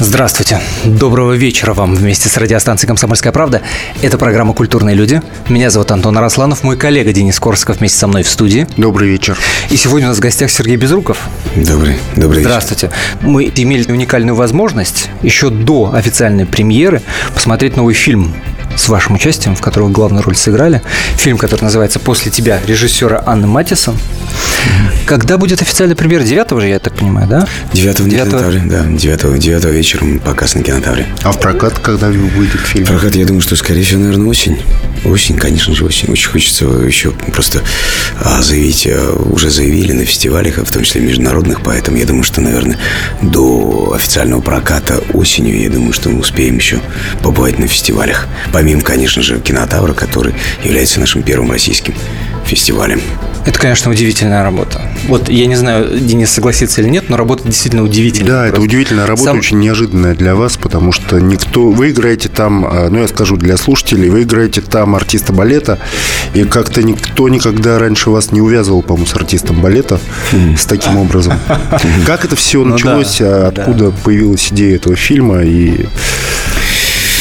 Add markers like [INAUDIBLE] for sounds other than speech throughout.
Здравствуйте. Доброго вечера вам вместе с радиостанцией «Комсомольская правда». Это программа «Культурные люди». Меня зовут Антон Арасланов, мой коллега Денис Корсков вместе со мной в студии. Добрый вечер. И сегодня у нас в гостях Сергей Безруков. Добрый, добрый вечер. Здравствуйте. Мы имели уникальную возможность еще до официальной премьеры посмотреть новый фильм с вашим участием, в котором главную роль сыграли. Фильм, который называется «После тебя» режиссера Анны Матисон. Когда будет официальная премьера? 9 же, я так понимаю, да? 9 на кинотавре, да. 9, 9 вечером показ на кинотавре. А в прокат когда выйдет фильм? В прокат, я думаю, что, скорее всего, наверное, осень. Осень, конечно же, осень. Очень хочется еще просто а, заявить, а, уже заявили на фестивалях, в том числе международных, поэтому я думаю, что, наверное, до официального проката осенью, я думаю, что мы успеем еще побывать на фестивалях. Помимо, конечно же, кинотавра, который является нашим первым российским фестивалем. Это, конечно, удивительная работа. Вот я не знаю, Денис согласится или нет, но работа действительно удивительная. Да, это удивительная работа, Сам... очень неожиданная для вас, потому что никто... Вы играете там, а, ну, я скажу для слушателей, вы играете там артиста балета, и как-то никто никогда раньше вас не увязывал, по-моему, с артистом балета с таким образом. [LAUGHS] Как это все ну началось, а откуда появилась идея этого фильма и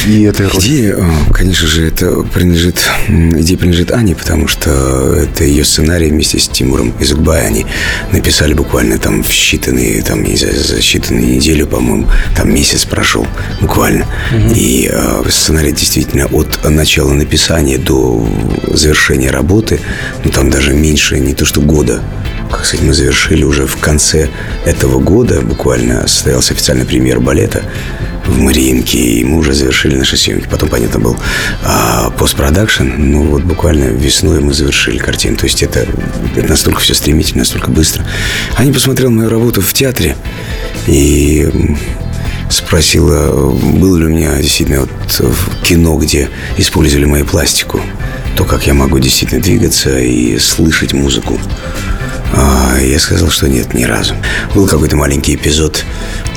и этой роли? Идея, э, конечно же, это принадлежит, идея принадлежит Ане, потому что это ее сценарий вместе с Тимуром Изукбай. Они написали буквально там в считанные, там, не знаю, за считанные неделю, по-моему, там месяц прошел буквально. Угу. И э, сценарий действительно от начала написания до завершения работы, ну, там даже меньше, не то что года, как сказать, мы завершили уже в конце этого года, буквально состоялся официальный премьер балета в Мариинке, и мы уже завершили наши съемки. Потом, понятно, был а, постпродакшн, ну вот буквально весной мы завершили картину. То есть это, это настолько все стремительно, настолько быстро. Они посмотрел мою работу в театре и спросила, было ли у меня действительно вот кино, где использовали мою пластику, то, как я могу действительно двигаться и слышать музыку. А, я сказал, что нет, ни разу. Был какой-то маленький эпизод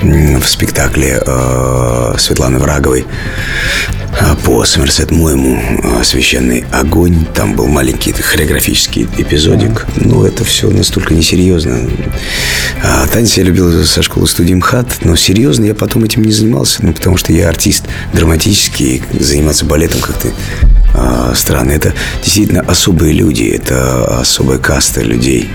в спектакле э, Светланы Враговой э, по Сомерсет моему «Священный огонь». Там был маленький хореографический эпизодик. Но это все настолько несерьезно. А танец я любил со школы студии МХАТ, но серьезно я потом этим не занимался, ну, потому что я артист драматический, заниматься балетом как-то э, странно. Это действительно особые люди, это особая каста людей.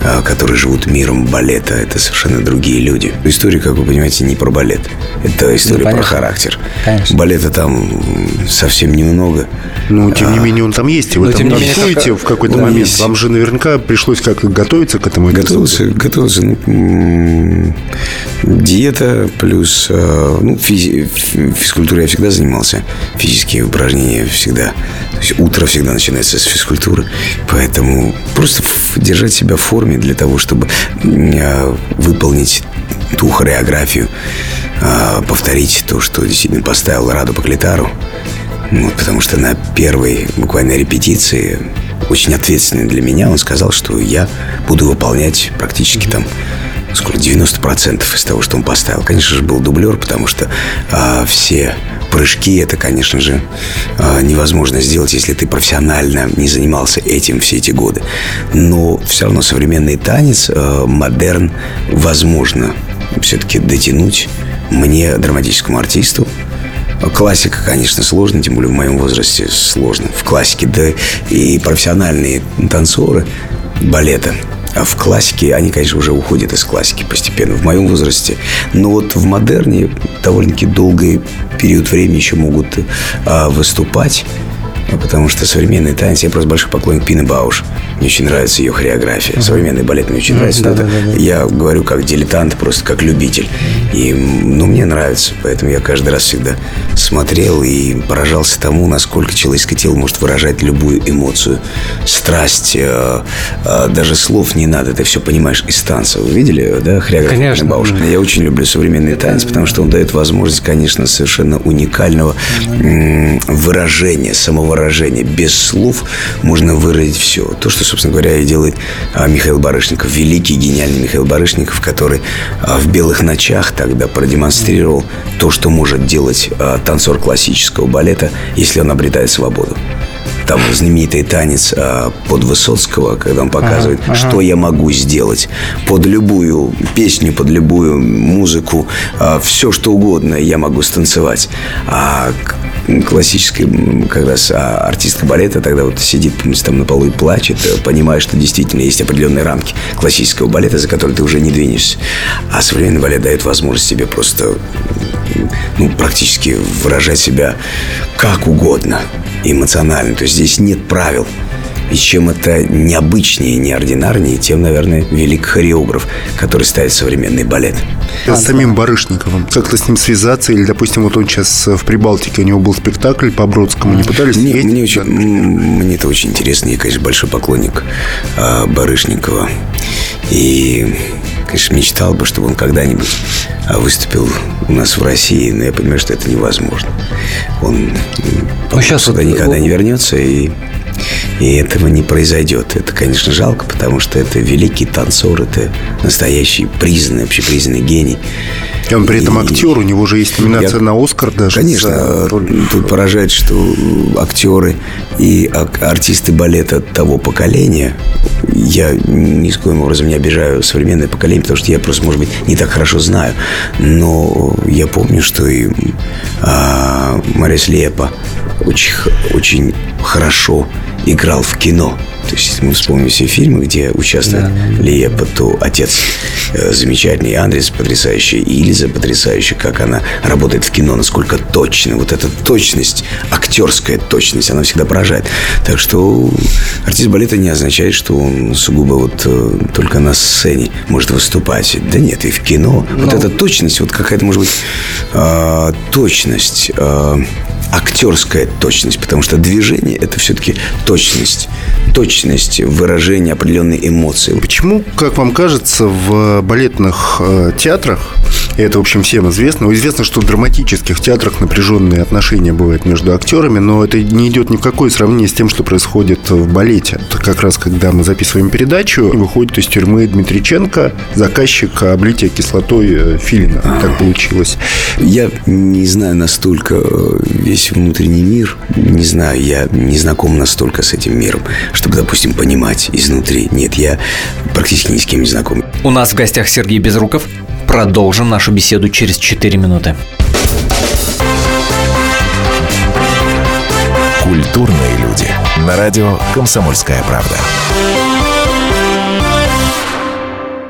А, которые живут миром балета. Это совершенно другие люди. История, как вы понимаете, не про балет. Это история ну, про характер. Конечно. Балета там совсем немного. Ну, тем не а, менее, он там есть. И вы Но, там танцуете как... в какой-то момент. Есть. Вам же наверняка пришлось как-то готовиться к этому. Готовился, готовился. Ну, диета плюс а, ну, физи... физкультурой я всегда занимался. Физические упражнения всегда. То есть утро всегда начинается с физкультуры. Поэтому просто держать себя в форме форме для того, чтобы э, выполнить ту хореографию, э, повторить то, что действительно поставил Раду Поклитару. Вот, потому что на первой буквально репетиции очень ответственный для меня, он сказал, что я буду выполнять практически там сколько 90% из того, что он поставил. Конечно же, был дублер, потому что а, все прыжки это, конечно же, а, невозможно сделать, если ты профессионально не занимался этим все эти годы. Но все равно современный танец, а, модерн, возможно все-таки дотянуть мне, драматическому артисту, Классика, конечно, сложно, тем более в моем возрасте сложно. В классике, да и профессиональные танцоры балета – а в классике, они, конечно, уже уходят из классики постепенно в моем возрасте. Но вот в модерне довольно-таки долгий период времени еще могут а, выступать потому что современный танец, я просто большой поклонник Пины Бауш. Мне очень нравится ее хореография. Современный балет мне очень нравится. Да, да, да, да. Я говорю как дилетант, просто как любитель. И, ну, мне нравится. Поэтому я каждый раз всегда смотрел и поражался тому, насколько человеческое тело может выражать любую эмоцию. Страсть. Э, э, даже слов не надо. Ты все понимаешь из танца. Вы видели, да, хореографию Конечно. Пины Бауш? Я очень люблю современный танец, потому что он дает возможность, конечно, совершенно уникального выражения самого выражение. Без слов можно выразить все. То, что, собственно говоря, и делает а, Михаил Барышников. Великий, гениальный Михаил Барышников, который а, в «Белых ночах» тогда продемонстрировал то, что может делать э, танцор классического балета, если он обретает свободу там знаменитый танец а, под Высоцкого, когда он показывает, ага, ага. что я могу сделать под любую песню, под любую музыку, а, все что угодно я могу станцевать. А классической, как раз а, артистка балета тогда вот сидит там на полу и плачет, понимая, что действительно есть определенные рамки классического балета, за которые ты уже не двинешься. А современный балет дает возможность себе просто ну, практически выражать себя как угодно, эмоционально. То есть здесь нет правил. И чем это необычнее, неординарнее, тем, наверное, велик хореограф, который ставит современный балет. С самим Барышниковым. Как-то с ним связаться? Или, допустим, вот он сейчас в Прибалтике, у него был спектакль по Бродскому. Не пытались мне, мне, очень, мне это очень интересно. Я, конечно, большой поклонник а, Барышникова. И конечно, мечтал бы, чтобы он когда-нибудь а, выступил у нас в России, но я понимаю, что это невозможно. Он ну, сейчас сюда никогда не вернется, и, и этого не произойдет. Это, конечно, жалко, потому что это великий танцор, это настоящий признанный, общепризнанный гений. И он при этом актер, у него же есть номинация я, на Оскар даже. Конечно, тут поражает, что актеры и артисты балета того поколения, я ни с коим образом не обижаю современное поколение, потому что я просто, может быть, не так хорошо знаю, но я помню, что и а, Марис Лепа очень, очень хорошо играл в кино. То есть, если мы вспомним все фильмы, где участвует да. Лепа, то отец э, замечательный, Андрес потрясающий, Ильза потрясающая, как она работает в кино, насколько точно. Вот эта точность, актерская точность, она всегда поражает. Так что артист балета не означает, что он сугубо вот э, только на сцене может выступать. Да нет, и в кино. Но... Вот эта точность, вот какая-то, может быть, э, точность, э, актерская точность, потому что движение – это все-таки точность точность выражения определенной эмоции. Почему, как вам кажется, в балетных э, театрах, и это, в общем, всем известно, ну, известно, что в драматических театрах напряженные отношения бывают между актерами, но это не идет ни в какое сравнение с тем, что происходит в балете. Это как раз, когда мы записываем передачу, выходит из тюрьмы Дмитриченко, заказчик облития кислотой э, Филина. Так получилось. Я не знаю настолько э, весь внутренний мир, не знаю, я не знаком настолько с этим миром, чтобы, допустим, понимать изнутри. Нет, я практически ни с кем не знаком. У нас в гостях Сергей Безруков. Продолжим нашу беседу через 4 минуты. Культурные люди. На радио «Комсомольская правда».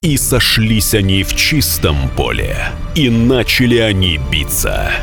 И сошлись они в чистом поле, и начали они биться –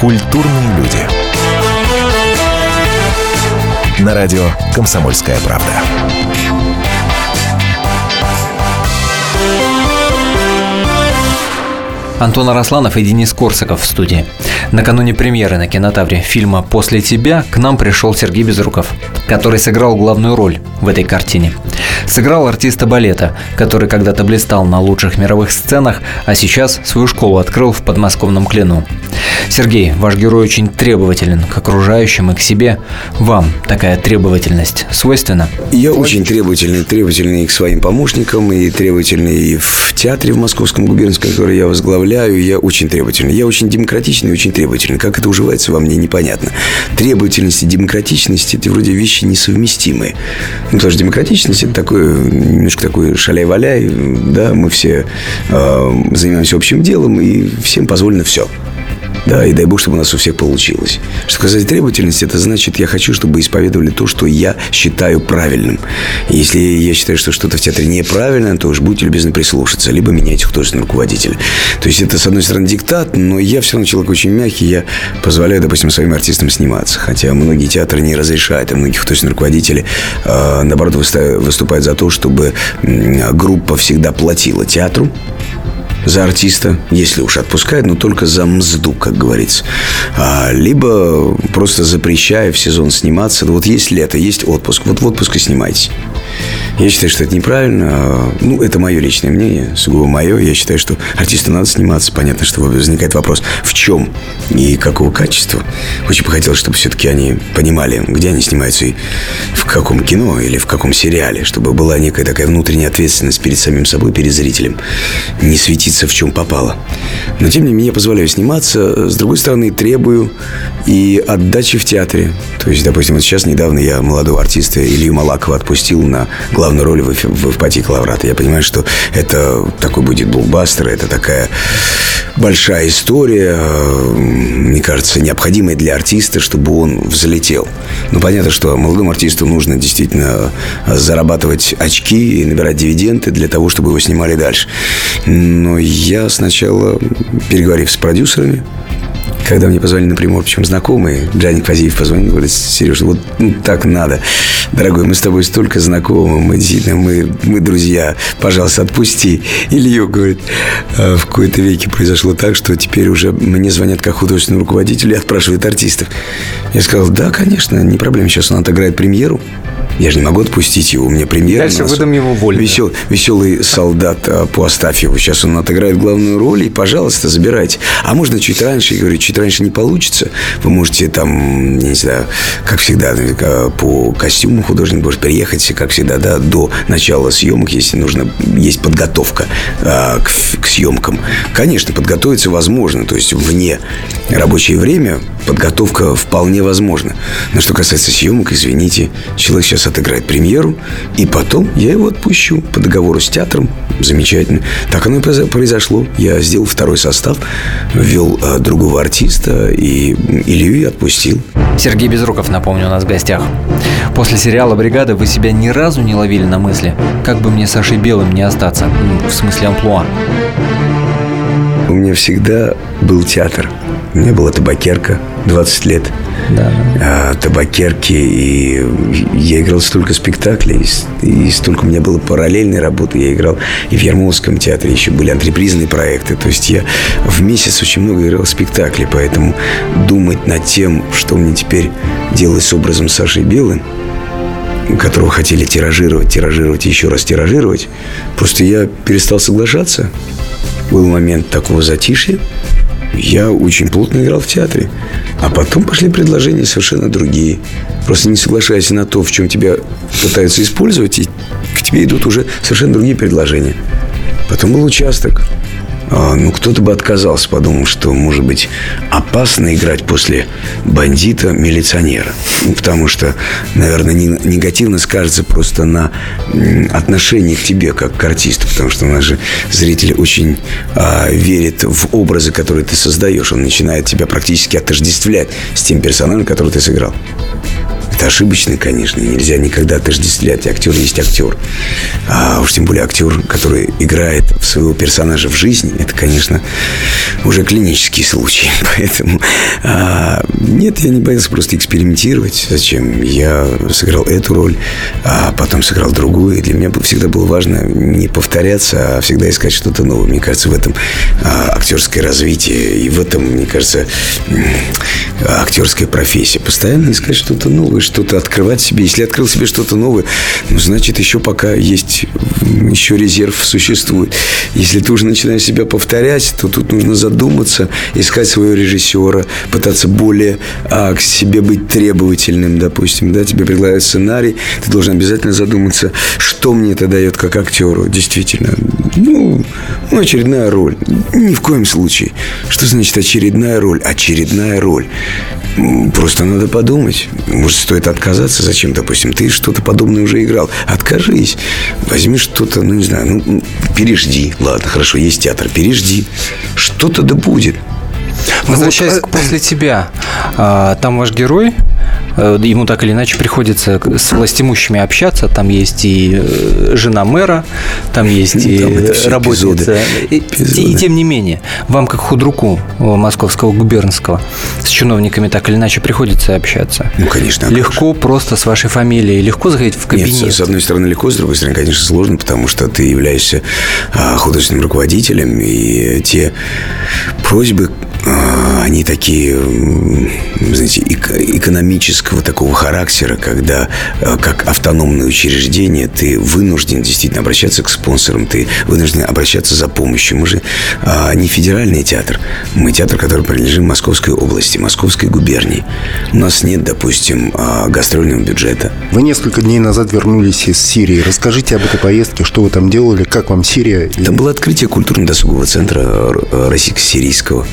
Культурные люди. На радио «Комсомольская правда». Антон Арасланов и Денис Корсаков в студии. Накануне премьеры на кинотавре фильма «После тебя» к нам пришел Сергей Безруков, который сыграл главную роль в этой картине. Сыграл артиста балета, который когда-то блистал на лучших мировых сценах, а сейчас свою школу открыл в подмосковном Клену. Сергей, ваш герой очень требователен к окружающим и к себе. Вам такая требовательность свойственна? Я очень требовательный, требовательный и к своим помощникам, и требовательный и в театре в Московском губернском, который я возглавляю. Я очень требовательный. Я очень демократичный и очень требовательный. Как это уживается во мне, непонятно. Требовательность и демократичность – это вроде вещи несовместимые. Ну, потому что демократичность – это такое, немножко такой шаляй-валяй, да, мы все э, занимаемся общим делом, и всем позволено все. Да, и дай бог, чтобы у нас у всех получилось. Что сказать требовательность, это значит, я хочу, чтобы исповедовали то, что я считаю правильным. Если я считаю, что что-то в театре неправильно, то уж будьте любезны прислушаться, либо меняйте художественного руководителя. То есть это, с одной стороны, диктат, но я все равно человек очень мягкий, я позволяю, допустим, своим артистам сниматься. Хотя многие театры не разрешают, а многие художественные руководители, э, наоборот, выступают за то, чтобы группа всегда платила театру, за артиста, если уж отпускает, но только за мзду, как говорится. А, либо просто запрещая в сезон сниматься. Вот есть лето, есть отпуск. Вот в отпуск и снимайтесь. Я считаю, что это неправильно. Ну, это мое личное мнение, сугубо мое. Я считаю, что артисту надо сниматься. Понятно, что возникает вопрос, в чем и какого качества. Очень бы хотелось, чтобы все-таки они понимали, где они снимаются и в каком кино или в каком сериале, чтобы была некая такая внутренняя ответственность перед самим собой, перед зрителем. Не светиться в чем попало. Но, тем не менее, позволяю сниматься. С другой стороны, требую и отдачи в театре. То есть, допустим, вот сейчас недавно я молодого артиста Илью Малакова отпустил на главную роль в, в «Эвпатии Калаврата». Я понимаю, что это такой будет блокбастер, это такая большая история, мне кажется, необходимая для артиста, чтобы он взлетел. Ну, понятно, что молодому артисту нужно действительно зарабатывать очки и набирать дивиденды для того, чтобы его снимали дальше. Но я сначала, переговорив с продюсерами, когда мне позвонили напрямую, причем знакомые, Джаник Фазиев позвонил, говорит, Сережа, вот ну, так надо. Дорогой, мы с тобой столько знакомы, мы действительно, мы, мы друзья, пожалуйста, отпусти. Илью, говорит, «А в какой-то веке произошло так, что теперь уже мне звонят как художественному руководителю и отпрашивают артистов. Я сказал, да, конечно, не проблема, сейчас он отыграет премьеру, я же не могу отпустить его. У меня премьера. Дальше выдам ему волю. Весел, веселый солдат а, по Астафьеву. Сейчас он отыграет главную роль. И, пожалуйста, забирайте. А можно чуть раньше? Я говорю, чуть раньше не получится. Вы можете там, не знаю, как всегда, по костюму художник может приехать, как всегда, да, до начала съемок, если нужно, есть подготовка а, к, к съемкам. Конечно, подготовиться возможно. То есть, вне рабочее время подготовка вполне возможна. Но что касается съемок, извините, человек сейчас отыграет премьеру, и потом я его отпущу по договору с театром. Замечательно. Так оно и произошло. Я сделал второй состав, ввел э, другого артиста, и Илью я отпустил. Сергей Безруков, напомню, у нас в гостях. После сериала «Бригада» вы себя ни разу не ловили на мысли, как бы мне Сашей Белым не остаться, в смысле амплуа? У меня всегда был театр. У меня была табакерка 20 лет. Да. А, табакерки. И я играл столько спектаклей. И столько у меня было параллельной работы. Я играл и в Ярмолском театре. Еще были антрепризные проекты. То есть я в месяц очень много играл спектаклей. Поэтому думать над тем, что мне теперь делать с образом Саши Белым, которого хотели тиражировать, тиражировать и еще раз тиражировать, просто я перестал соглашаться. Был момент такого затишья. Я очень плотно играл в театре. А потом пошли предложения совершенно другие. Просто не соглашаясь на то, в чем тебя пытаются использовать, и к тебе идут уже совершенно другие предложения. Потом был участок. А, ну, кто-то бы отказался, подумал, что, может быть, опасно играть после бандита-милиционера. Ну, потому что, наверное, негативно скажется просто на отношении к тебе, как к артисту. Потому что же зрители очень а, верят в образы, которые ты создаешь. Он начинает тебя практически отождествлять с тем персонажем, который ты сыграл. Это ошибочно, конечно. Нельзя никогда отождествлять. Актер есть актер. А уж тем более актер, который играет своего персонажа в жизни, это, конечно, уже клинический случай. [LAUGHS] Поэтому а, нет, я не боялся просто экспериментировать. Зачем? Я сыграл эту роль, а потом сыграл другую. И для меня всегда было важно не повторяться, а всегда искать что-то новое. Мне кажется, в этом а, актерское развитие и в этом, мне кажется, актерская профессия. Постоянно искать что-то новое, что-то открывать себе. Если открыл себе что-то новое, ну, значит, еще пока есть, еще резерв существует. Если ты уже начинаешь себя повторять, то тут нужно задуматься, искать своего режиссера, пытаться более а, к себе быть требовательным, допустим, да, тебе предлагают сценарий, ты должен обязательно задуматься, что мне это дает как актеру, действительно. Ну, ну, очередная роль. Ни в коем случае. Что значит очередная роль? Очередная роль. Просто надо подумать. Может, стоит отказаться? Зачем, допустим, ты что-то подобное уже играл? Откажись. Возьми что-то, ну, не знаю, ну, пережди. Ладно, хорошо, есть театр, пережди. Что-то да будет. Возвращаясь вот, к после тебя, а, там ваш герой Э, ему так или иначе приходится с властимущими общаться. Там есть и э, жена мэра, там есть и работница. И, и тем не менее, вам как худруку московского губернского с чиновниками так или иначе приходится общаться. Ну, конечно. Легко просто с вашей фамилией, легко заходить в кабинет. Нет, с одной стороны легко, с другой стороны, конечно, сложно, потому что ты являешься а, художественным руководителем, и те просьбы, а, они такие, знаете, экономического такого характера, когда а, как автономное учреждение ты вынужден действительно обращаться к спонсорам, ты вынужден обращаться за помощью. Мы же а, не федеральный театр, мы театр, который принадлежит Московской области, Московской губернии. У нас нет, допустим, гастрольного бюджета. Вы несколько дней назад вернулись из Сирии. Расскажите об этой поездке, что вы там делали, как вам Сирия? Там было открытие культурно-досугового центра российско-сирийского.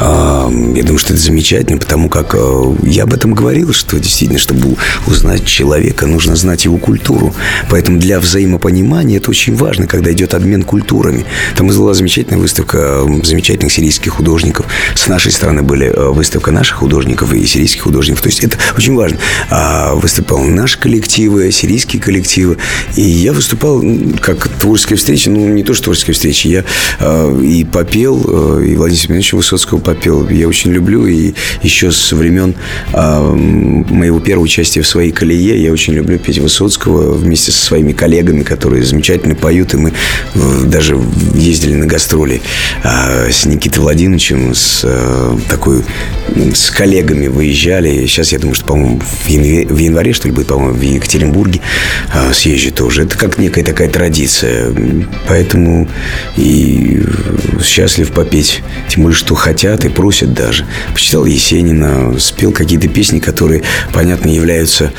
Я думаю, что это замечательно, потому как э, я об этом говорил, что действительно, чтобы узнать человека, нужно знать его культуру. Поэтому для взаимопонимания это очень важно, когда идет обмен культурами. Там была замечательная выставка замечательных сирийских художников. С нашей стороны были э, выставка наших художников и сирийских художников. То есть это очень важно. А выступал наши коллективы, сирийские коллективы. И я выступал как творческая встреча, ну, не то, что творческая встреча, я э, и попел, и Владимир Семеновича Высоцкого попел. Я очень люблю, и еще со времен э, моего первого участия в своей колее я очень люблю петь Высоцкого вместе со своими коллегами, которые замечательно поют, и мы э, даже ездили на гастроли э, с Никитой Владимировичем, с э, такой, с коллегами выезжали. Сейчас, я думаю, что, по-моему, в январе, в январе, что ли, будет, по-моему, в Екатеринбурге э, съезжу тоже. Это как некая такая традиция. Поэтому и счастлив попеть. Тем более, что хотят и просят даже. Почитал Есенина, спел какие-то песни, которые, понятно, являются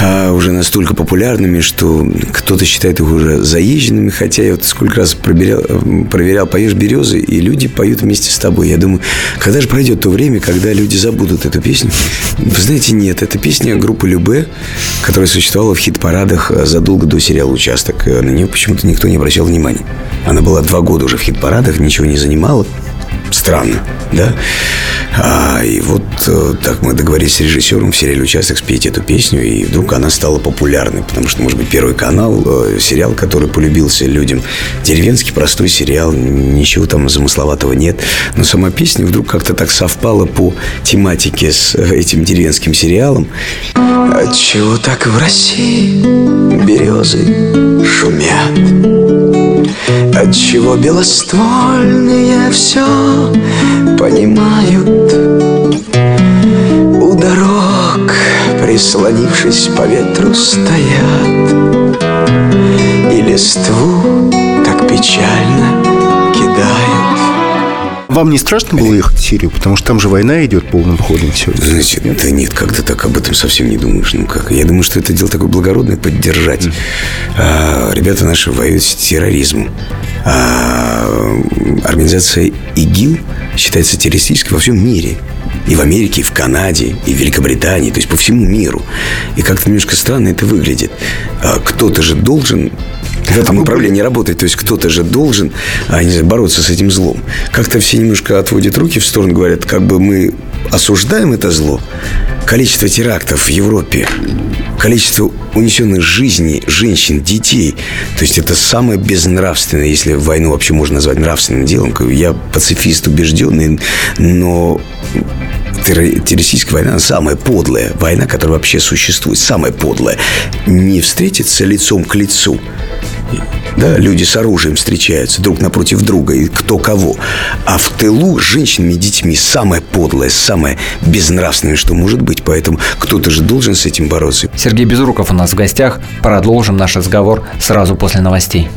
а, уже настолько популярными, что кто-то считает их уже заезженными, хотя я вот сколько раз проверял, проверял «Поешь березы», и люди поют вместе с тобой. Я думаю, когда же пройдет то время, когда люди забудут эту песню? Вы знаете, нет, это песня группы Любе, которая существовала в хит-парадах задолго до сериала «Участок». На нее почему-то никто не обращал внимания. Она была два года уже в хит-парадах, ничего не занимала. Странно, да? А, и вот э, так мы договорились с режиссером в сериале «Участок» спеть эту песню, и вдруг она стала популярной, потому что, может быть, Первый канал, э, сериал, который полюбился людям, деревенский простой сериал, ничего там замысловатого нет, но сама песня вдруг как-то так совпала по тематике с э, этим деревенским сериалом. Отчего так в России березы шумят? Отчего белоствольные все понимают? У дорог, прислонившись по ветру, стоят. И листву так печально кидают вам не страшно было ехать в Сирию? Потому что там же война идет полным ходом все. Знаете, нет? да нет, как то так об этом совсем не думаешь. Ну как? Я думаю, что это дело такое благородное поддержать. Mm. А, ребята наши воюют с терроризмом. А, организация ИГИЛ считается террористической во всем мире. И в Америке, и в Канаде, и в Великобритании, то есть по всему миру. И как-то немножко странно это выглядит. А, кто-то же должен в этом направлении работать. То есть кто-то же должен а, не знаю, бороться с этим злом. Как-то все немножко отводят руки в сторону, говорят, как бы мы осуждаем это зло. Количество терактов в Европе, количество унесенных жизней женщин, детей. То есть это самое безнравственное, если войну вообще можно назвать нравственным делом. Я пацифист убежденный, но террористическая война самая подлая война, которая вообще существует, самая подлая. Не встретиться лицом к лицу – да, люди с оружием встречаются друг напротив друга, и кто кого. А в тылу с женщинами и детьми самое подлое, самое безнравственное, что может быть. Поэтому кто-то же должен с этим бороться. Сергей Безруков у нас в гостях. Продолжим наш разговор сразу после новостей.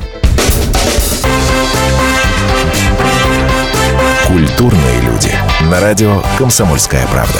Культурные люди. На радио «Комсомольская правда».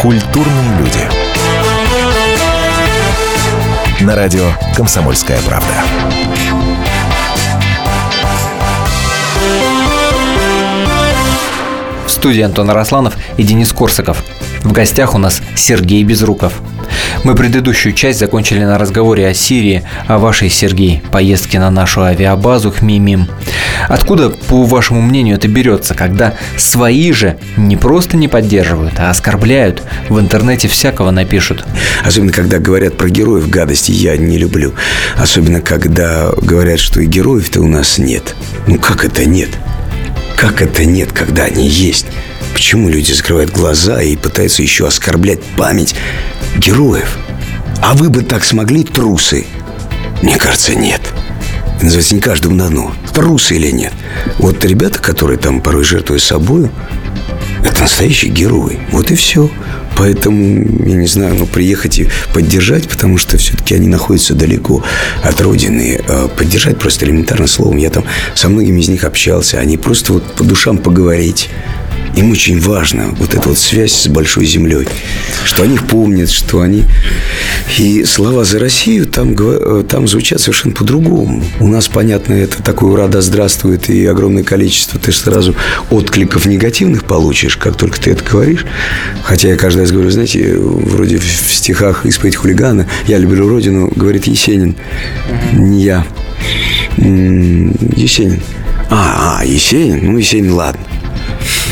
Культурные люди. На радио «Комсомольская правда». В студии Антон Арасланов и Денис Корсаков. В гостях у нас Сергей Безруков. Мы предыдущую часть закончили на разговоре о Сирии, о вашей, Сергей, поездке на нашу авиабазу Хмимим. Откуда, по вашему мнению, это берется, когда свои же не просто не поддерживают, а оскорбляют, в интернете всякого напишут? Особенно, когда говорят про героев гадости, я не люблю. Особенно, когда говорят, что и героев-то у нас нет. Ну как это нет? Как это нет, когда они есть? Почему люди закрывают глаза и пытаются еще оскорблять память героев? А вы бы так смогли, трусы? Мне кажется, нет. Это называется не каждому дано. Трусы или нет. Вот ребята, которые там порой жертвуют собой, это настоящие герои. Вот и все. Поэтому, я не знаю, ну, приехать и поддержать, потому что все-таки они находятся далеко от родины. А поддержать просто элементарно словом. Я там со многими из них общался. Они просто вот по душам поговорить. Им очень важно вот эта вот связь с большой землей, что они помнят, что они... И слова за Россию там, э, там звучат совершенно по-другому. У нас, понятно, это такой «Ура, да здравствует» и огромное количество. Ты сразу откликов негативных получишь, как только ты это говоришь. Хотя я каждый раз говорю, знаете, вроде в стихах «Исповедь хулигана» «Я люблю Родину» говорит Есенин, не я. Есенин. А, а, Есенин? Ну, Есенин, ладно.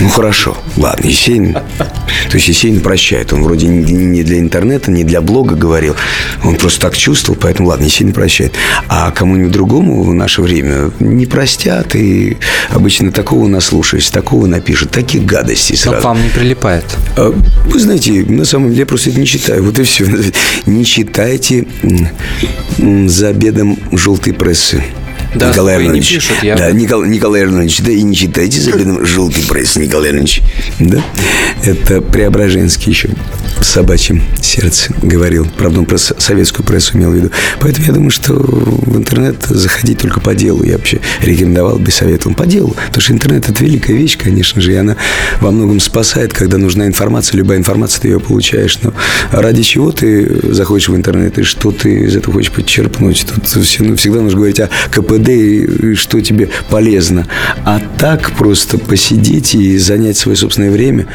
Ну хорошо, ладно, Есенин. То есть Есенин прощает. Он вроде не для интернета, не для блога говорил. Он просто так чувствовал, поэтому ладно, Есенин прощает. А кому-нибудь другому в наше время не простят. И обычно такого наслушаюсь, такого напишут, таких гадостей сразу. Но к вам не прилипает. А, вы знаете, на самом деле я просто это не читаю. Вот и все. Не читайте за обедом желтой прессы. Да, Николай Арнольдович. Пишут, я... Да, Николай, Николай Арнольдович, да и не читайте за желтый пресс, Николай Арнольдович. Да? Это Преображенский еще в собачьем сердце говорил. Правда, он про советскую прессу имел в виду. Поэтому я думаю, что в интернет заходить только по делу. Я вообще рекомендовал бы, советовал по делу. Потому что интернет – это великая вещь, конечно же, и она во многом спасает, когда нужна информация. Любая информация, ты ее получаешь. Но ради чего ты заходишь в интернет и что ты из этого хочешь подчерпнуть? Тут ну, всегда нужно говорить о И что тебе полезно. А так просто посидеть и занять свое собственное время.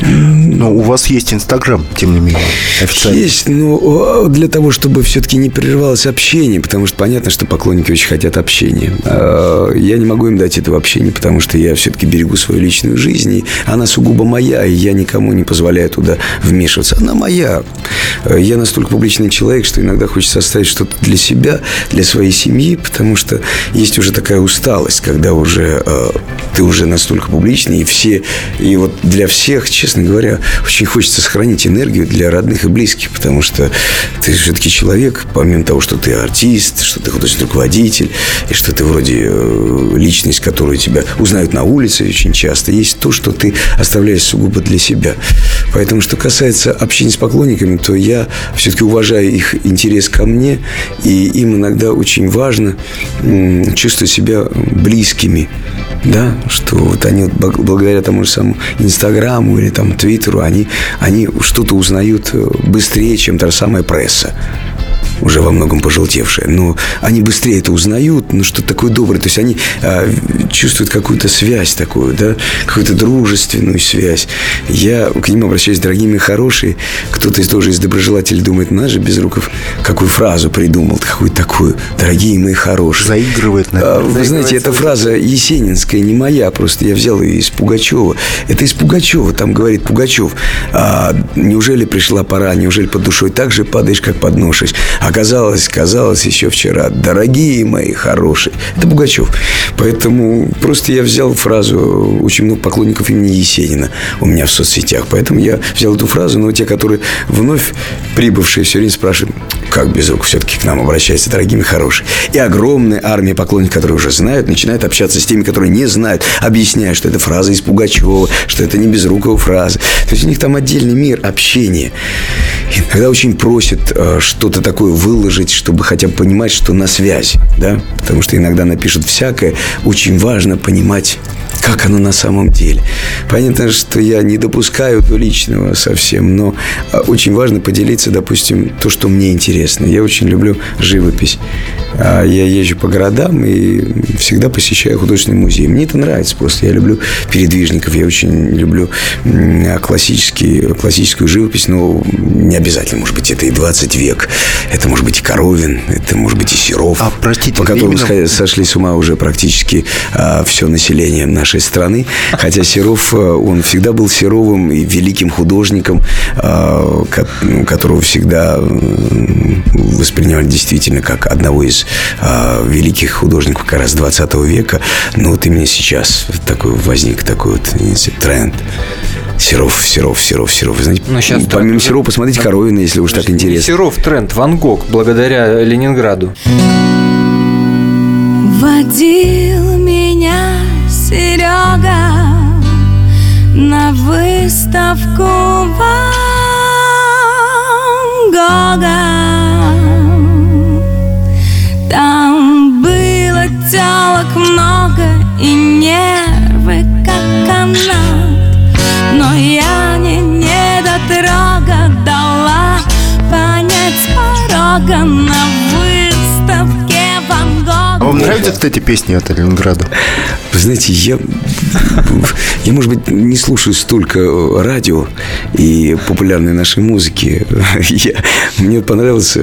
Но у вас есть Инстаграм тем не менее, официально. Есть, но для того, чтобы все-таки не прерывалось общение, потому что понятно, что поклонники очень хотят общения. А, я не могу им дать этого общения, потому что я все-таки берегу свою личную жизнь, и она сугубо моя, и я никому не позволяю туда вмешиваться. Она моя. Я настолько публичный человек, что иногда хочется оставить что-то для себя, для своей семьи, потому что есть уже такая усталость, когда уже э, ты уже настолько публичный, и все, и вот для всех, честно говоря, очень хочется сохранить энергию для родных и близких, потому что ты все-таки человек, помимо того, что ты артист, что ты художественный руководитель, и что ты вроде э, личность, которую тебя узнают на улице очень часто, есть то, что ты оставляешь сугубо для себя. Поэтому, что касается общения с поклонниками, то я все-таки уважаю их интерес ко мне, и им иногда очень важно чувствовать себя близкими, да, что вот они благодаря тому же самому Инстаграму или там Твиттеру, они, они что-то узнают э, быстрее, чем та же самая пресса уже во многом пожелтевшая. Но они быстрее это узнают, ну что такое доброе. То есть они а, чувствуют какую-то связь такую, да, какую-то дружественную связь. Я к ним обращаюсь, дорогие мои хорошие. Кто-то из тоже из доброжелателей думает, наш же Безруков какую фразу придумал, какую такую, дорогие мои хорошие. Заигрывает, наверное. А, вы знаете, эта фраза есенинская, не моя, просто я взял ее из Пугачева. Это из Пугачева, там говорит Пугачев. А, неужели пришла пора, неужели под душой так же падаешь, как подношись? А Оказалось, казалось еще вчера, дорогие мои хорошие. Это Пугачев. Поэтому просто я взял фразу, очень много поклонников имени Есенина у меня в соцсетях. Поэтому я взял эту фразу, но те, которые вновь прибывшие, все время спрашивают, как без рук все-таки к нам обращаются, дорогими хорошие. И огромная армия поклонников, которые уже знают, начинают общаться с теми, которые не знают, объясняя, что это фраза из Пугачева, что это не безрукая фраза. То есть у них там отдельный мир общения. Иногда очень просят э, что-то такое выложить, чтобы хотя бы понимать, что на связи, да, потому что иногда напишут всякое. Очень важно понимать как оно на самом деле. Понятно, что я не допускаю до личного совсем, но а, очень важно поделиться, допустим, то, что мне интересно. Я очень люблю живопись. А, я езжу по городам и всегда посещаю художественный музей. Мне это нравится просто. Я люблю передвижников, я очень люблю классический, классическую живопись, но не обязательно, может быть, это и 20 век. Это может быть и Коровин, это может быть и Серов. А, простите, по которым именно... сошли с ума уже практически а, все население нашей страны. Хотя Серов, а, он всегда был Серовым и великим художником, а, которого всегда воспринимали действительно как одного из а, великих художников как раз 20 века. Но вот именно сейчас такой возник такой вот тренд. Серов, Серов, Серов, Серов. Вы знаете, Но сейчас помимо тренд, Серова, посмотрите да. Коровина, если уж так интересно. Серов тренд, Ван Гог, благодаря Ленинграду. Водил на выставку Ван Гога. Там было телок много и нервы как канат, но я не недотрога дала понять порога на вам нравятся, кстати, песни от Ленинграда? Вы знаете, я, я, может быть, не слушаю столько радио и популярной нашей музыки. [LAUGHS] Я, мне понравилось,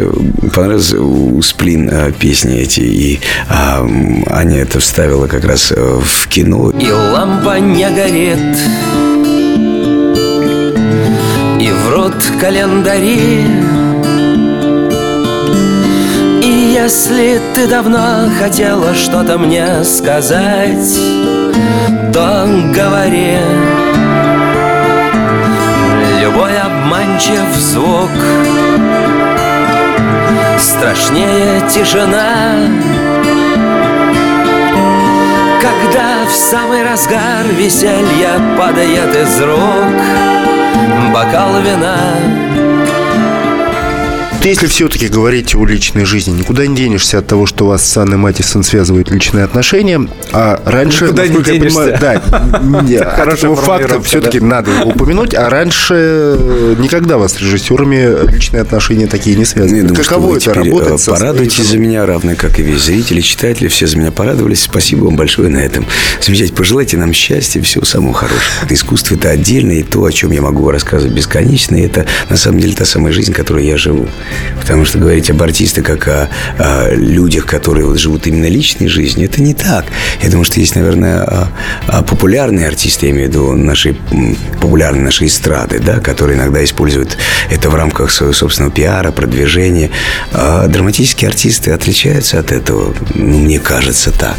понравилось у Сплин а, песни эти, и а, Аня это вставила как раз э, в кино. И лампа не горит, и в рот календари если ты давно хотела что-то мне сказать, то говори. Любой обманчив звук Страшнее тишина Когда в самый разгар веселья падает из рук Бокал вина если все-таки говорить о личной жизни, никуда не денешься от того, что вас с Анной Матисон связывают личные отношения. А раньше, никуда не денешься. Я понимаю, да, [LAUGHS] этого факта все-таки надо упомянуть. А раньше никогда вас с режиссерами личные отношения такие не связаны. думаю, Каково это работать э, Порадуйтесь за меня, равно как и весь зрители, читатели, все за меня порадовались. Спасибо вам большое на этом. Замечательно. Пожелайте нам счастья, всего самого хорошего. Искусство – это отдельно, и то, о чем я могу рассказывать бесконечно, это на самом деле та самая жизнь, которой я живу. Потому что говорить об артистах как о, о людях, которые вот живут именно личной жизнью, это не так. Я думаю, что есть, наверное, популярные артисты, я имею в виду наши популярные наши эстрады, да, которые иногда используют это в рамках своего собственного пиара, продвижения. А драматические артисты отличаются от этого, ну, мне кажется, так.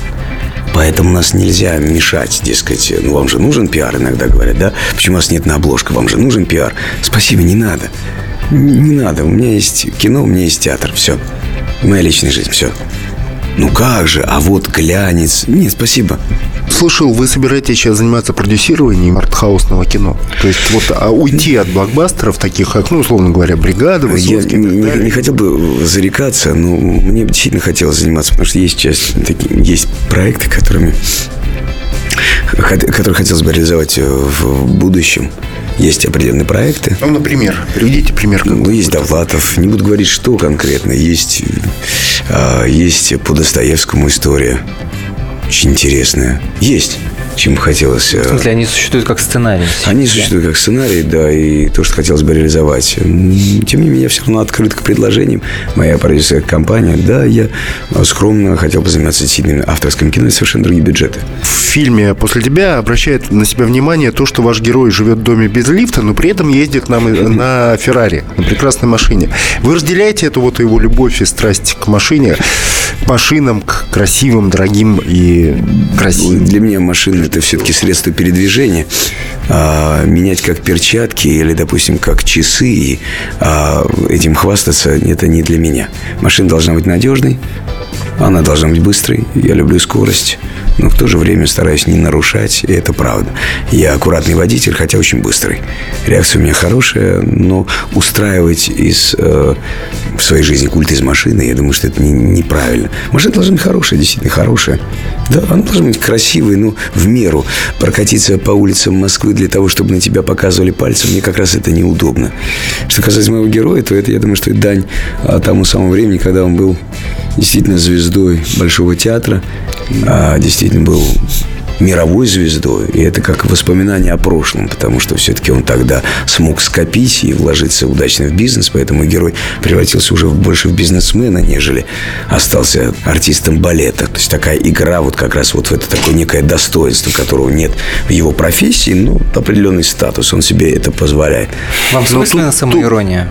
Поэтому нас нельзя мешать, дескать, ну вам же нужен пиар, иногда говорят, да? Почему у вас нет на обложке, вам же нужен пиар? Спасибо, не надо. Не надо, у меня есть кино, у меня есть театр, все. Моя личная жизнь, все. Ну как же, а вот глянец. Нет, спасибо. Слышал, вы собираетесь сейчас заниматься продюсированием артхаусного кино. То есть вот а уйти от блокбастеров, таких как, ну, условно говоря, бригада, Высоцкий. Я не, не хотел бы зарекаться, но мне действительно хотелось заниматься, потому что есть часть, такие, есть проекты, которыми которые хотелось бы реализовать в будущем. Есть определенные проекты. Ну, например, приведите пример. Ну, есть Довлатов. Не буду говорить, что конкретно. Есть, а, есть по Достоевскому история. Очень интересная. Есть чем хотелось. В смысле, они существуют как сценарий? Они да? существуют как сценарий, да, и то, что хотелось бы реализовать. Тем не менее, я все равно открыт к предложениям. Моя продюсерская компания, да, я скромно хотел бы заниматься действительно авторским кино, совершенно другие бюджеты. фильме «После тебя» обращает на себя внимание то, что ваш герой живет в доме без лифта, но при этом ездит на, на Феррари, на прекрасной машине. Вы разделяете эту вот его любовь и страсть к машине, машинам, к красивым, дорогим и красивым? Для меня машина – это все-таки средство передвижения. А, менять как перчатки или, допустим, как часы и а, этим хвастаться – это не для меня. Машина должна быть надежной, она должна быть быстрой. Я люблю скорость, но в то же время стараюсь не нарушать, и это правда. Я аккуратный водитель, хотя очень быстрый. Реакция у меня хорошая, но устраивать из э, в своей жизни культ из машины, я думаю, что это не, неправильно. Машина должна быть хорошая, действительно хорошая. Да, она должна быть красивой, ну, в меру. Прокатиться по улицам Москвы для того, чтобы на тебя показывали пальцем, мне как раз это неудобно. Что касается моего героя, то это, я думаю, что это дань а, тому самому времени, когда он был действительно звездой Большого театра, а, действительно был мировой звездой. И это как воспоминание о прошлом, потому что все-таки он тогда смог скопить и вложиться удачно в бизнес, поэтому герой превратился уже больше в бизнесмена, нежели остался артистом балета. То есть такая игра вот как раз вот в это такое некое достоинство, которого нет в его профессии, но определенный статус, он себе это позволяет. Вам свойственна самоирония?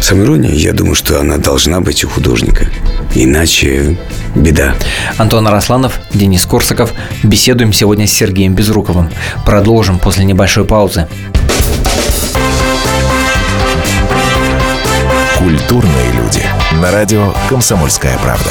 Самоирония, я думаю, что она должна быть у художника. Иначе беда. Антон Арасланов, Денис Корсаков. Беседуем сегодня с Сергеем Безруковым. Продолжим после небольшой паузы. Культурные люди. На радио «Комсомольская правда».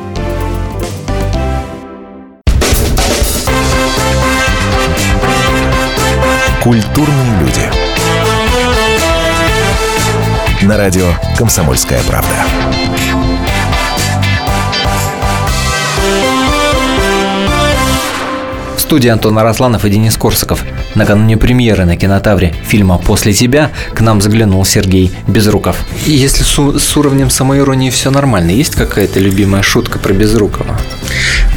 Культурные люди. На радио «Комсомольская правда». В студии Антон Арасланов и Денис Корсаков. Накануне премьеры на кинотавре фильма «После тебя» к нам заглянул Сергей Безруков. И если с, с уровнем самоиронии все нормально, есть какая-то любимая шутка про Безрукова?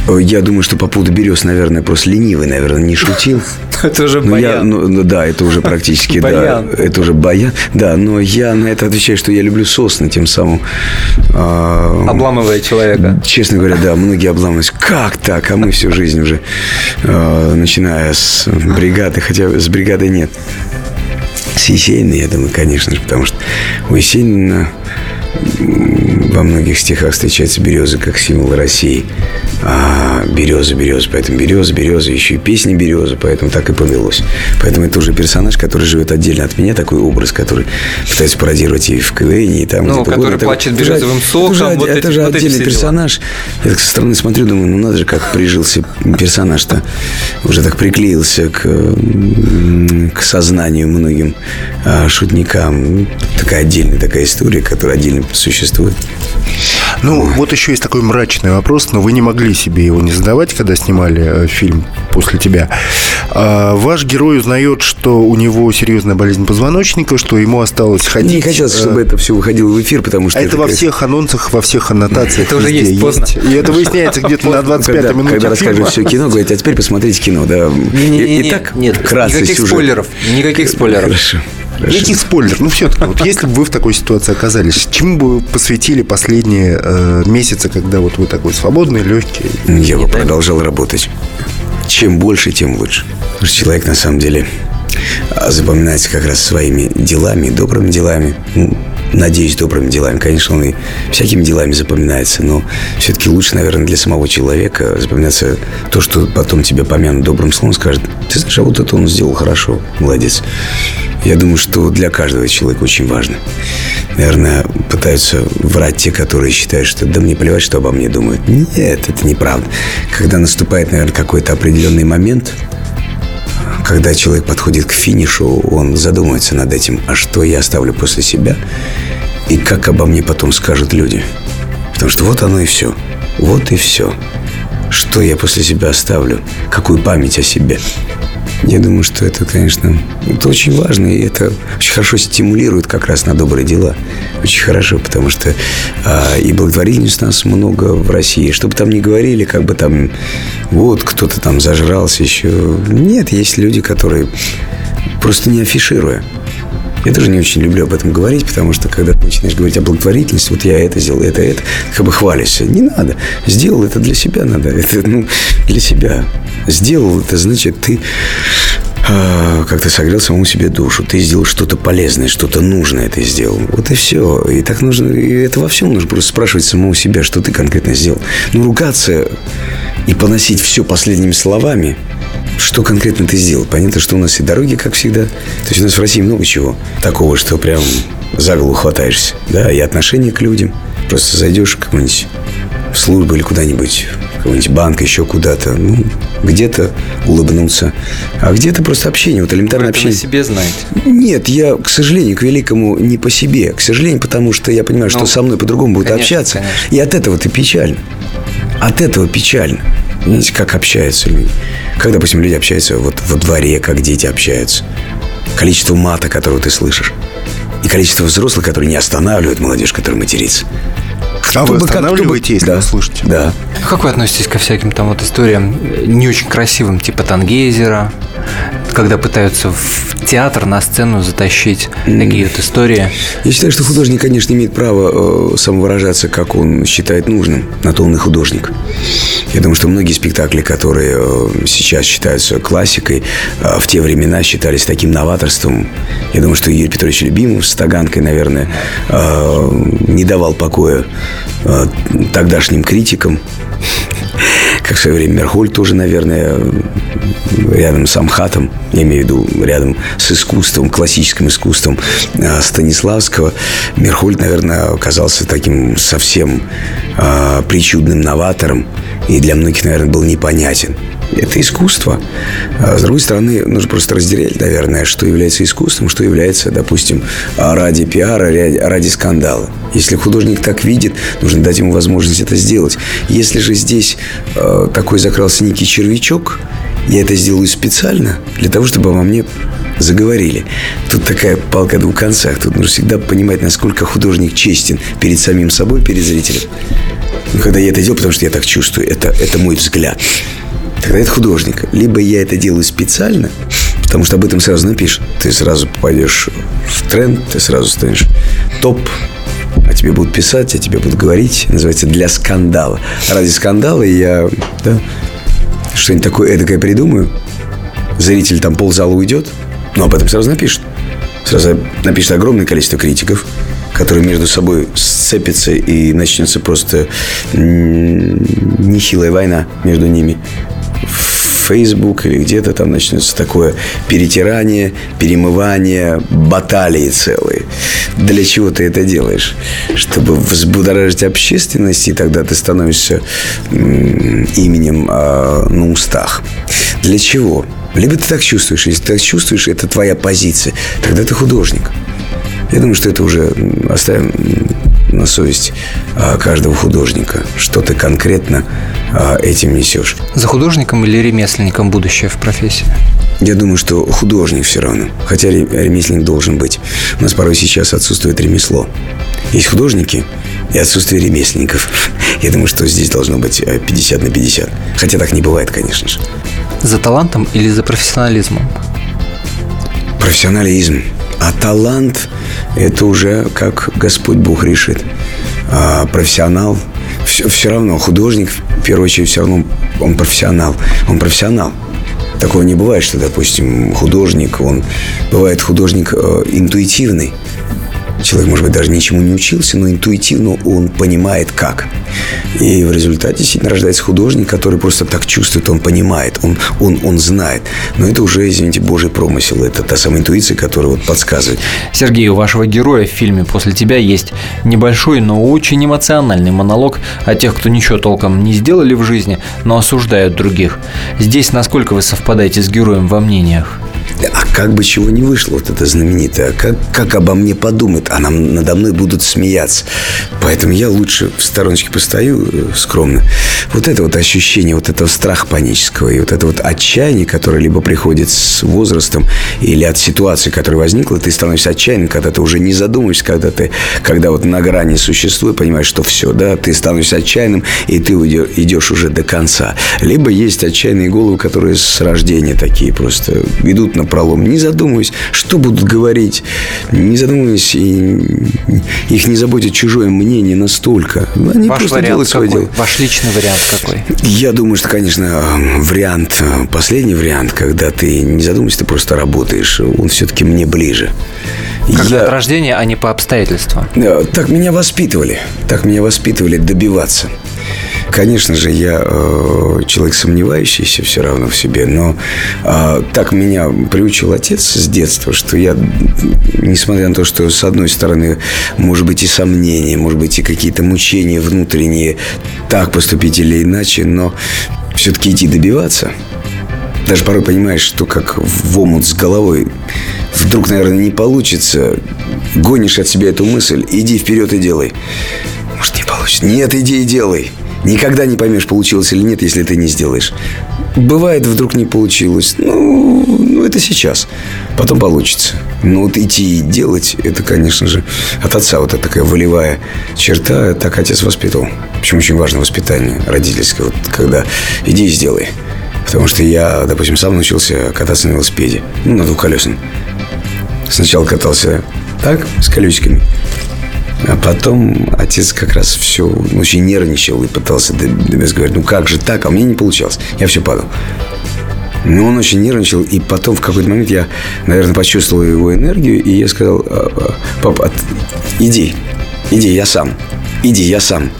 Я думаю, что по поводу берез, наверное, просто ленивый, наверное, не шутил. [LAUGHS] Это уже Но я, баян. ну, ну, да, это уже практически, да, Баян. это уже баян. Да, но я на это отвечаю, что я люблю сосны, тем самым. а, Обламывая человека. Честно говоря, да, многие обламываются. Как так? А мы всю жизнь уже, э, начиная с бригады, хотя с бригадой нет. С Есенина, я думаю, конечно же, потому что у Есенина во многих стихах встречаются березы как символ России. А береза, береза, поэтому береза, береза, еще и песни береза, поэтому так и повелось. Поэтому это уже персонаж, который живет отдельно от меня, такой образ, который пытается пародировать и в КВН, и там. Ну, который Это- плачет это березовым это соком, же, вот это эти- же вот отдельный дела. персонаж. Я так со стороны смотрю, думаю, ну надо же, как прижился персонаж-то. Уже так приклеился к, к сознанию многим а, шутникам. Такая отдельная такая история, которая отдельно существует. Ну, вот еще есть такой мрачный вопрос, но вы не могли себе его не задавать, когда снимали э, фильм «После тебя». А, ваш герой узнает, что у него серьезная болезнь позвоночника, что ему осталось ходить. Не хотелось, э, чтобы это все выходило в эфир, потому что А это во как- всех анонсах, во всех аннотациях. Это уже везде есть, поздно. И это выясняется где-то на 25 когда, минуте когда расскажешь все кино, говорить, а теперь посмотрите кино, да. Не-не-не, нет, никаких сюжет. спойлеров, никаких спойлеров. Хорошо. Хорошо. Некий спойлер. Ну, все-таки, вот если бы вы в такой ситуации оказались, чему бы вы посвятили последние э, месяцы, когда вот вы такой свободный, легкий? Я бы продолжал работать. Чем больше, тем лучше. Потому что человек, на самом деле, а, запоминается как раз своими делами, добрыми делами. Ну, надеюсь, добрыми делами. Конечно, он и всякими делами запоминается, но все-таки лучше, наверное, для самого человека запоминаться то, что потом тебе помянут добрым словом, скажет, ты знаешь, а вот это он сделал хорошо, молодец. Я думаю, что для каждого человека очень важно. Наверное, пытаются врать те, которые считают, что да мне плевать, что обо мне думают. Нет, это неправда. Когда наступает, наверное, какой-то определенный момент, когда человек подходит к финишу, он задумывается над этим, а что я оставлю после себя и как обо мне потом скажут люди. Потому что вот оно и все. Вот и все. Что я после себя оставлю? Какую память о себе? Я думаю, что это, конечно, это очень важно, и это очень хорошо стимулирует как раз на добрые дела. Очень хорошо, потому что а, и благотворительность у нас много в России. Что бы там ни говорили, как бы там, вот кто-то там зажрался еще. Нет, есть люди, которые просто не афишируя. Я тоже не очень люблю об этом говорить, потому что когда ты начинаешь говорить о благотворительности, вот я это сделал, это, это, как бы хвалишься. Не надо. Сделал это для себя надо. Это, ну, для себя. Сделал это, значит, ты а, как ты согрел самому себе душу. Ты сделал что-то полезное, что-то нужное ты сделал. Вот и все. И так нужно, и это во всем нужно просто спрашивать самого себя, что ты конкретно сделал. Ну, ругаться и поносить все последними словами – что конкретно ты сделал? Понятно, что у нас и дороги, как всегда. То есть у нас в России много чего такого, что прям за голову хватаешься. Да, и отношение к людям. Просто зайдешь в какую-нибудь службу или куда-нибудь, в какой-нибудь банк, еще куда-то. Ну, где-то улыбнуться, а где-то просто общение, вот элементарное Вы общение. Это себе знаете? Нет, я, к сожалению, к великому не по себе. К сожалению, потому что я понимаю, что Ну, со мной по-другому будут конечно, общаться. конечно. И от этого ты печально. От этого печально. Видите, как общаются люди. Как, допустим, люди общаются вот во дворе, как дети общаются. Количество мата, которого ты слышишь. И количество взрослых, которые не останавливают молодежь, которая матерится. А вы Кто бы как- кто бы- останавливаете, если да, вы слышите? Да. Как вы относитесь ко всяким там вот историям э, не очень красивым, типа Тангейзера, когда пытаются в театр на сцену затащить такие вот истории? Я считаю, что художник, конечно, имеет право э, самовыражаться, как он считает нужным. На то он и художник. Я думаю, что многие спектакли, которые э, сейчас считаются классикой, э, в те времена считались таким новаторством. Я думаю, что Юрий Петрович Любимов с Таганкой, наверное, не давал покоя тогдашним критикам. Как в свое время Мерхоль тоже, наверное, рядом с Амхатом, я имею в виду рядом с искусством, классическим искусством э, Станиславского, Мерхольд, наверное, оказался таким совсем э, причудным новатором и для многих, наверное, был непонятен. Это искусство. А с другой стороны, нужно просто разделять, наверное, что является искусством, что является, допустим, ради пиара, ради, скандала. Если художник так видит, нужно дать ему возможность это сделать. Если же здесь э, такой закрался некий червячок, я это сделаю специально для того, чтобы обо мне заговорили. Тут такая палка о двух концах. Тут нужно всегда понимать, насколько художник честен перед самим собой, перед зрителем. Но когда я это делаю, потому что я так чувствую, это, это мой взгляд. Тогда это художник. Либо я это делаю специально, потому что об этом сразу напишут. Ты сразу попадешь в тренд, ты сразу станешь топ, о тебе будут писать, о тебе будут говорить. Называется «Для скандала». Ради скандала я да, что-нибудь такое эдакое придумаю. Зритель там ползала уйдет, но об этом сразу напишут. Сразу напишет огромное количество критиков, которые между собой сцепятся и начнется просто нехилая война между ними. Facebook или где-то там начнется такое перетирание, перемывание, баталии целые. Для чего ты это делаешь? Чтобы взбудоражить общественность, и тогда ты становишься именем а, на устах. Для чего? Либо ты так чувствуешь, если ты так чувствуешь, это твоя позиция, тогда ты художник. Я думаю, что это уже оставим на совесть а, каждого художника, что ты конкретно а, этим несешь. За художником или ремесленником будущее в профессии? Я думаю, что художник все равно, хотя ре- ремесленник должен быть. У нас порой сейчас отсутствует ремесло. Есть художники и отсутствие ремесленников. [LAUGHS] Я думаю, что здесь должно быть э, 50 на 50. Хотя так не бывает, конечно же. За талантом или за профессионализмом? профессионализм. А талант – это уже как Господь Бог решит. А профессионал – все, все равно. Художник, в первую очередь, все равно он профессионал. Он профессионал. Такого не бывает, что, допустим, художник, он бывает художник э, интуитивный. Человек, может быть, даже ничему не учился, но интуитивно он понимает, как. И в результате действительно рождается художник, который просто так чувствует, он понимает, он, он, он знает. Но это уже, извините, Божий промысел. Это та самая интуиция, которая вот подсказывает. Сергей, у вашего героя в фильме «После тебя» есть небольшой, но очень эмоциональный монолог о тех, кто ничего толком не сделали в жизни, но осуждают других. Здесь насколько вы совпадаете с героем во мнениях? А как бы чего не вышло, вот это знаменитое, как, как обо мне подумают, а нам, надо мной будут смеяться. Поэтому я лучше в стороночке постою э, скромно. Вот это вот ощущение, вот этого страха панического и вот это вот отчаяние, которое либо приходит с возрастом или от ситуации, которая возникла, ты становишься отчаянным, когда ты уже не задумываешься, когда ты, когда вот на грани существует, понимаешь, что все, да, ты становишься отчаянным, и ты идешь уже до конца. Либо есть отчаянные головы, которые с рождения такие просто идут на пролом, не задумываясь, что будут говорить, не задумываясь, и их не заботит чужое мнение настолько. Они Ваш просто делают свое какой? дело. Ваш личный вариант какой? Я думаю, что, конечно, вариант, последний вариант, когда ты не задумываешься, ты просто работаешь, он все-таки мне ближе. Когда Я- от рождения, а не по обстоятельствам. Да, Так меня воспитывали. Так меня воспитывали добиваться. Конечно же, я э, человек сомневающийся все равно в себе, но э, так меня приучил отец с детства, что я, несмотря на то, что с одной стороны, может быть и сомнения, может быть и какие-то мучения внутренние, так поступить или иначе, но все-таки идти добиваться – даже порой понимаешь, что как в омут с головой вдруг, наверное, не получится. Гонишь от себя эту мысль, иди вперед и делай. Может, не получится. Нет, иди и делай. Никогда не поймешь, получилось или нет, если ты не сделаешь. Бывает, вдруг не получилось. Ну, ну это сейчас. Потом получится. Но вот идти и делать, это, конечно же, от отца вот эта такая волевая черта. Так отец воспитывал. Причем очень важно воспитание родительское. Вот когда иди и сделай. Потому что я, допустим, сам научился кататься на велосипеде. Ну, на двухколесном. Сначала катался так, с колесиками. А потом отец как раз все очень нервничал и пытался добиться, говорить, ну как же так, а меня не получалось. Я все падал. Но он очень нервничал, и потом в какой-то момент я, наверное, почувствовал его энергию, и я сказал, «А, а, папа, иди, иди, я сам, иди, я сам.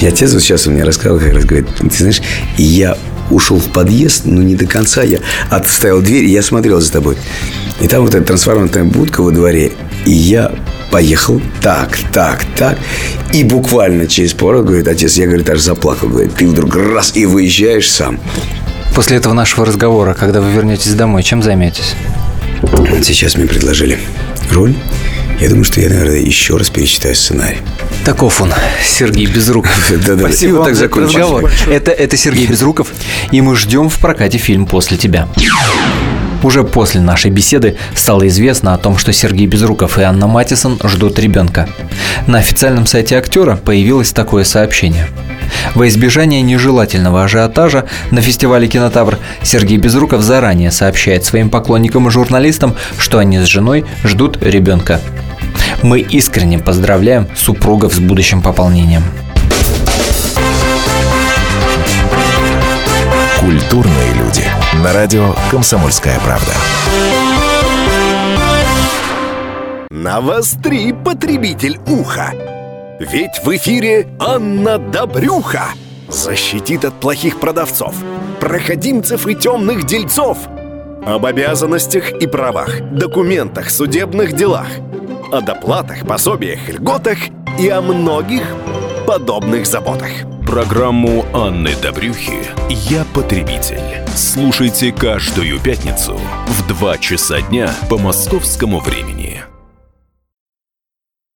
И отец вот сейчас он мне рассказывал, как раз говорит, ты знаешь, я ушел в подъезд, но не до конца. Я отставил дверь, и я смотрел за тобой. И там вот эта трансформаторная будка во дворе. И я поехал так, так, так. И буквально через поворот, говорит, отец, я, говорит, аж заплакал. Говорит, ты вдруг раз и выезжаешь сам. После этого нашего разговора, когда вы вернетесь домой, чем займетесь? Сейчас мне предложили роль. Я думаю, что я, наверное, еще раз перечитаю сценарий. Таков он, Сергей Безруков. [LAUGHS] Да-да. Спасибо вот так закончим. Это, это Сергей Безруков, и мы ждем в прокате фильм «После тебя». Уже после нашей беседы стало известно о том, что Сергей Безруков и Анна Матисон ждут ребенка. На официальном сайте актера появилось такое сообщение. Во избежание нежелательного ажиотажа на фестивале «Кинотавр» Сергей Безруков заранее сообщает своим поклонникам и журналистам, что они с женой ждут ребенка. Мы искренне поздравляем супругов с будущим пополнением. Культурные люди. На радио «Комсомольская правда». Навостри, потребитель уха! Ведь в эфире Анна Добрюха защитит от плохих продавцов, проходимцев и темных дельцов, об обязанностях и правах, документах, судебных делах, о доплатах, пособиях, льготах и о многих подобных заботах. Программу Анны Добрюхи «Я потребитель». Слушайте каждую пятницу в 2 часа дня по московскому времени.